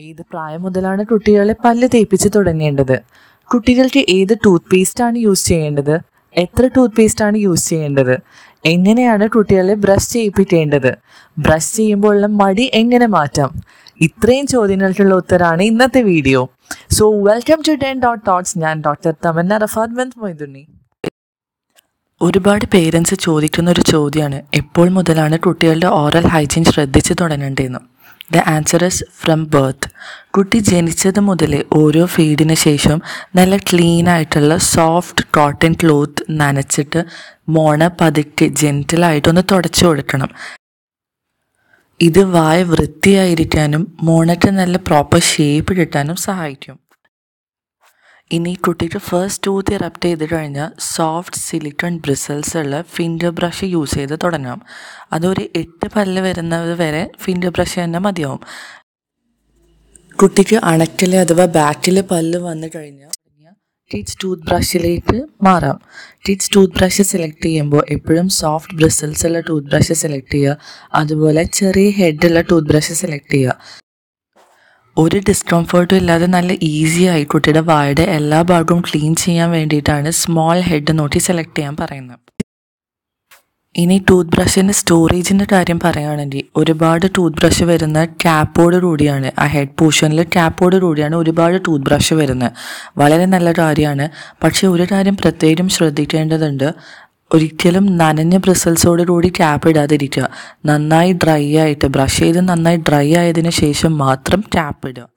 ഏത് പ്രായം മുതലാണ് കുട്ടികളെ പല്ല് തേപ്പിച്ച് തുടങ്ങേണ്ടത്? കുട്ടികൾക്ക് ഏത് ടൂത്ത് പേസ്റ്റ് ആണ് യൂസ് ചെയ്യേണ്ടത്? എത്ര ടൂത്ത് പേസ്റ്റ് ആണ് യൂസ് ചെയ്യേണ്ടത്? എങ്ങനെയാണ് കുട്ടികളെ ബ്രഷ് ചെയ്യിപ്പിക്കേണ്ടത്? ബ്രഷ് ചെയ്യുമ്പോഴുള്ള മടി എങ്ങനെ മാറ്റാം? ഇത്രയും ചോദ്യങ്ങൾക്കുള്ള ഉത്തരമാണ് ഇന്നത്തെ video. So welcome to ten dot thoughts ഞാൻ ഡോക്ടർ തമന്ന റഫാദ് ബന്ദ് മൊയ്തുണ്ണി. ഒരുപാട് പേരൻസ് ചോദിക്കുന്ന ഒരു ചോദ്യമാണ് എപ്പോൾ മുതലാണ് കുട്ടികളുടെ ഓറൽ ഹൈജീൻ ശ്രദ്ധിച്ചു തുടങ്ങേണ്ടതെന്ന്. ദ ആൻസറസ് ഫ്രം ബർത്ത് കുട്ടി ജനിച്ചത് മുതൽ ഓരോ ഫീഡിന് ശേഷം നല്ല ക്ലീൻ ആയിട്ടുള്ള സോഫ്റ്റ് കോട്ടൺ ക്ലോത്ത് നനച്ചിട്ട് മോണ പതുക്കെ ജെന്റലായിട്ടൊന്ന് തുടച്ചു കൊടുക്കണം. ഇത് വായ വൃത്തിയായിരിക്കാനും മോണയ്ക്ക് നല്ല പ്രോപ്പർ ഷേപ്പ് കിട്ടാനും സഹായിക്കും. ഇനി കുട്ടിക്ക് ഫസ്റ്റ് ടൂത്ത് എറപ്റ്റ് ചെയ്ത് കഴിഞ്ഞാൽ സോഫ്റ്റ് സിലിക്കൺ ബ്രിസൽസ് ഉള്ള ഫിംഗർ ബ്രഷ് യൂസ് ചെയ്ത് തുടങ്ങാം. അതൊരു എട്ട് പല്ല് വരുന്നത് വരെ ഫിംഗർ ബ്രഷ് തന്നെ മതിയാവും. കുട്ടിക്ക് അണക്കിൽ അഥവാ ബാക്കിൽ പല്ല് വന്നു കഴിഞ്ഞാൽ ടീച്ച് ടൂത്ത് ബ്രഷിലേക്ക് മാറാം. ടീച്ച് ടൂത്ത് ബ്രഷ് സെലക്ട് ചെയ്യുമ്പോൾ എപ്പോഴും സോഫ്റ്റ് ബ്രിസൽസ് ഉള്ള ടൂത്ത് ബ്രഷ് സെലക്ട് ചെയ്യുക. അതുപോലെ ചെറിയ ഹെഡുള്ള ടൂത്ത് ബ്രഷ് സെലക്ട് ചെയ്യുക. ഒരു ഡിസ്കംഫർട്ടും ഇല്ലാതെ നല്ല ഈസി ആയി കുട്ടിയുടെ വായുടെ എല്ലാ ഭാഗവും ക്ലീൻ ചെയ്യാൻ വേണ്ടിയിട്ടാണ് സ്മോൾ ഹെഡ് നോട്ടി സെലക്ട് ചെയ്യാൻ പറയുന്നത്. ഇനി ടൂത്ത് ബ്രഷിന്റെ സ്റ്റോറേജിന്റെ കാര്യം പറയുകയാണെങ്കിൽ ഒരുപാട് ടൂത്ത് ബ്രഷ് വരുന്ന ക്യാപ്പോട് കൂടിയാണ് ആ ഹെഡ് പോർഷനിൽ ക്യാപ്പോട് കൂടിയാണ് ഒരുപാട് ടൂത്ത് ബ്രഷ് വരുന്നത്. വളരെ നല്ല കാര്യമാണ്. പക്ഷേ ഒരു കാര്യം പ്രത്യേകം ശ്രദ്ധിക്കേണ്ടതുണ്ട്. ഒരിക്കലും നനഞ്ഞ കൂടി ക്യാപ്പ് ഇടാതിരിക്കുക. നന്നായി ഡ്രൈ ആയിട്ട് ബ്രഷ് ചെയ്ത് നന്നായി ഡ്രൈ ആയതിന് ശേഷം മാത്രം ടാപ്പ് ഇടുക.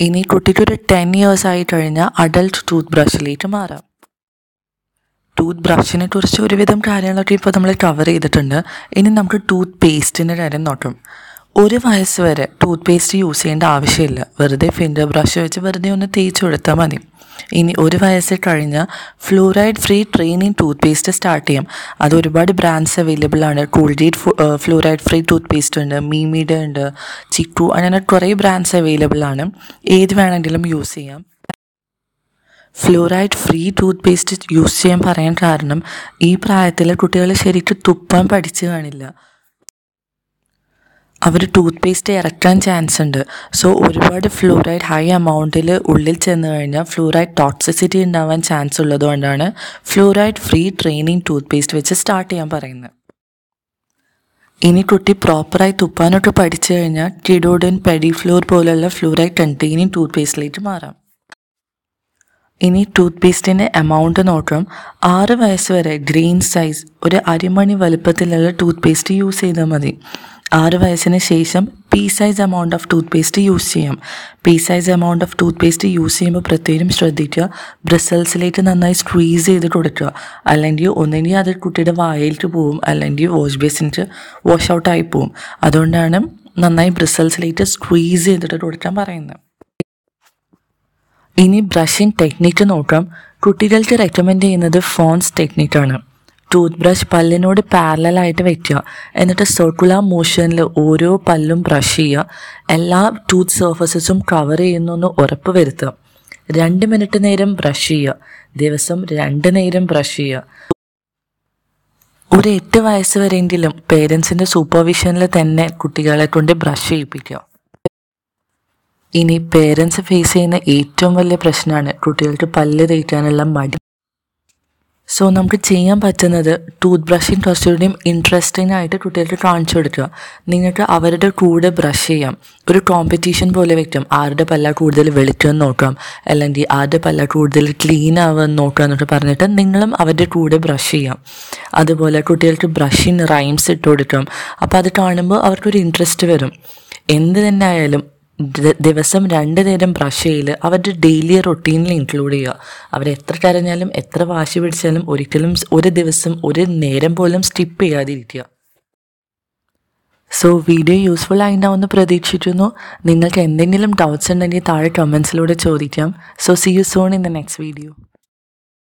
ഇനി കുട്ടിക്കൊരു ടെൻ ഇയേഴ്സ് ആയി കഴിഞ്ഞാൽ അഡൽട്ട് ടൂത്ത് ബ്രഷിലേക്ക് മാറാം. ടൂത്ത് ബ്രഷിനെ കുറിച്ച് ഒരുവിധം കാര്യങ്ങളൊക്കെ ഇപ്പോൾ നമ്മൾ കവർ ചെയ്തിട്ടുണ്ട്. ഇനി നമുക്ക് ടൂത്ത് പേസ്റ്റിന്റെ കാര്യം നോക്കാം. ഒരു വയസ്സ് വരെ ടൂത്ത് പേസ്റ്റ് യൂസ് ചെയ്യേണ്ട ആവശ്യമില്ല. വെറുതെ ഫിംഗർ ബ്രഷ് വെച്ച് വെറുതെ ഒന്ന് തേച്ച് കൊടുത്താൽ മതി. ഇനി ഒരു വയസ്സ് കഴിഞ്ഞ fluoride free training toothpaste start ചെയ്യാം. അത് ഒരുപാട് ബ്രാൻഡ്സ് അവൈലബിൾ ആണ്. Colgate fluoride free tooth paste ഉണ്ട് മീമീഡ് ഉണ്ട് ചിക്കു അങ്ങനെ കുറേ ബ്രാൻഡ്സ് അവൈലബിൾ ആണ്. ഏത് വേണമെങ്കിലും യൂസ് ചെയ്യാം. Fluoride free tooth paste use ചെയ്യാൻ പറയാൻ കാരണം ഈ പ്രായത്തിലെ കുട്ടികൾ ശരിക്കും തുപ്പാൻ പഠിച്ചു കാണില്ല. അവർ ടൂത്ത് പേസ്റ്റ് ഇറക്കാൻ ചാൻസ് ഉണ്ട്. സോ ഒരുപാട് ഫ്ലൂറൈഡ് ഹൈ എമൗണ്ടിൽ ഉള്ളിൽ ചെന്ന് കഴിഞ്ഞാൽ ഫ്ലൂറൈഡ് ടോക്സിസിറ്റി ഉണ്ടാവാൻ ചാൻസ് ഉള്ളതുകൊണ്ടാണ് fluoride free training tooth paste വെച്ച് സ്റ്റാർട്ട് ചെയ്യാൻ പറയുന്നത്. ഇനി കുട്ടി പ്രോപ്പറായി തുപ്പാനൊക്കെ പഠിച്ചു കഴിഞ്ഞാൽ കിഡോഡിൻ പെഡിഫ്ലോർ പോലുള്ള ഫ്ലൂറൈഡ് കണ്ടെയ്നിങ് ടൂത്ത് പേസ്റ്റിലേക്ക് മാറാം. ഇനി ടൂത്ത് പേസ്റ്റിന്റെ എമൗണ്ട് നോക്കാം. ആറ് വയസ്സ് വരെ ഗ്രീൻ സൈസ് ഒരു അരിമണി വലുപ്പത്തിലുള്ള ടൂത്ത് പേസ്റ്റ് യൂസ് ചെയ്താൽ മതി. ആറ് വയസ്സിന് ശേഷം pea size amount of toothpaste use ചെയ്യാം. Pea size amount of toothpaste use ചെയ്യുമ്പോൾ പ്രത്യേകം ശ്രദ്ധിക്കുക. ബ്രിസൽസിലേക്ക് നന്നായി സ്ക്വീസ് ചെയ്ത് കൊടുക്കുക. അല്ലെങ്കിൽ ഒന്നെങ്കിൽ അത് കുട്ടിയുടെ വായിലേക്ക് പോവും അല്ലെങ്കിൽ വാഷ് ബേസിനിട്ട് വാഷ് ഔട്ട് ആയി പോവും അതുകൊണ്ടാണ് നന്നായി ബ്രിസൽസിലേക്ക് സ്ക്വീസ് ചെയ്തിട്ട് കൊടുക്കാൻ പറയുന്നത്. ഇനി ബ്രഷിംഗ് ടെക്നിക്ക് നോക്കാം. കുട്ടികൾക്ക് റെക്കമെൻഡ് ചെയ്യുന്നത് ഫോൺസ് ടെക്നിക്കാണ് ടൂത്ത് ബ്രഷ് പല്ലിനോട് പാരലായിട്ട് വയ്ക്കുക എന്നിട്ട് സർക്കുലർ മോഷനിൽ ഓരോ പല്ലും ബ്രഷ് ചെയ്യുക. എല്ലാ ടൂത്ത് സർഫസസും കവർ ചെയ്യുന്നു എന്ന് ഉറപ്പ് വരുത്തുക. രണ്ട് മിനിറ്റ് നേരം ബ്രഷ് ചെയ്യുക. ദിവസം രണ്ട് നേരം ബ്രഷ് ചെയ്യുക. ഒരു എട്ട് വയസ്സ് വരെയെങ്കിലും പേരൻസിന്റെ സൂപ്പർവിഷനിൽ തന്നെ കുട്ടികളെ കൊണ്ട് ബ്രഷ് ചെയ്യിപ്പിക്കുക. ഇനി പേരൻസ് ഫേസ് ചെയ്യുന്ന ഏറ്റവും വലിയ പ്രശ്നമാണ് കുട്ടികൾക്ക് പല്ല് തേക്കാനുള്ള മടി. സോ നമുക്ക് ചെയ്യാൻ പറ്റുന്നത് ടൂത്ത് ബ്രഷിങ് കുറച്ചുകൂടിയും ഇൻട്രസ്റ്റിംഗ് ആയിട്ട് കുട്ടികൾക്ക് കാണിച്ചു കൊടുക്കുക. നിങ്ങൾക്ക് അവരുടെ കൂടെ ബ്രഷ് ചെയ്യാം. ഒരു കോമ്പറ്റീഷൻ പോലെ വെക്കാം. ആരുടെ പല്ല കൂടുതൽ വെളുക്കുമെന്ന് നോക്കാം. അല്ലെങ്കിൽ ആരുടെ പല്ല കൂടുതൽ ക്ലീൻ ആവുമെന്ന് നോക്കുക എന്നൊക്കെ പറഞ്ഞിട്ട് നിങ്ങളും അവരുടെ കൂടെ ബ്രഷ് ചെയ്യാം. അതുപോലെ കുട്ടികൾക്ക് ബ്രഷിങ് റൈംസ് ഇട്ട് കൊടുക്കാം. അപ്പോൾ അത് കാണുമ്പോൾ അവർക്കൊരു ഇൻട്രസ്റ്റ് വരും. എന്ത് തന്നെ ആയാലും ദിവസം രണ്ട് നേരം ബ്രഷ് ചെയ്യൽ അവരുടെ ഡെയിലി റൊട്ടീനിൽ ഇൻക്ലൂഡ് ചെയ്യുക. അവർ എത്ര കരഞ്ഞാലും എത്ര വാശി പിടിച്ചാലും ഒരിക്കലും ഒരു ദിവസം ഒരു നേരം പോലും സ്റ്റിപ്പ് ചെയ്യാതിരിക്കുക. സോ വീഡിയോ യൂസ്ഫുൾ ആയിട്ടുണ്ടാവുമെന്ന് പ്രതീക്ഷിക്കുന്നു. നിങ്ങൾക്ക് എന്തെങ്കിലും ഡൗട്ട്സ് ഉണ്ടെങ്കിൽ താഴെ കമൻസിലൂടെ ചോദിക്കാം. So see you soon in the next video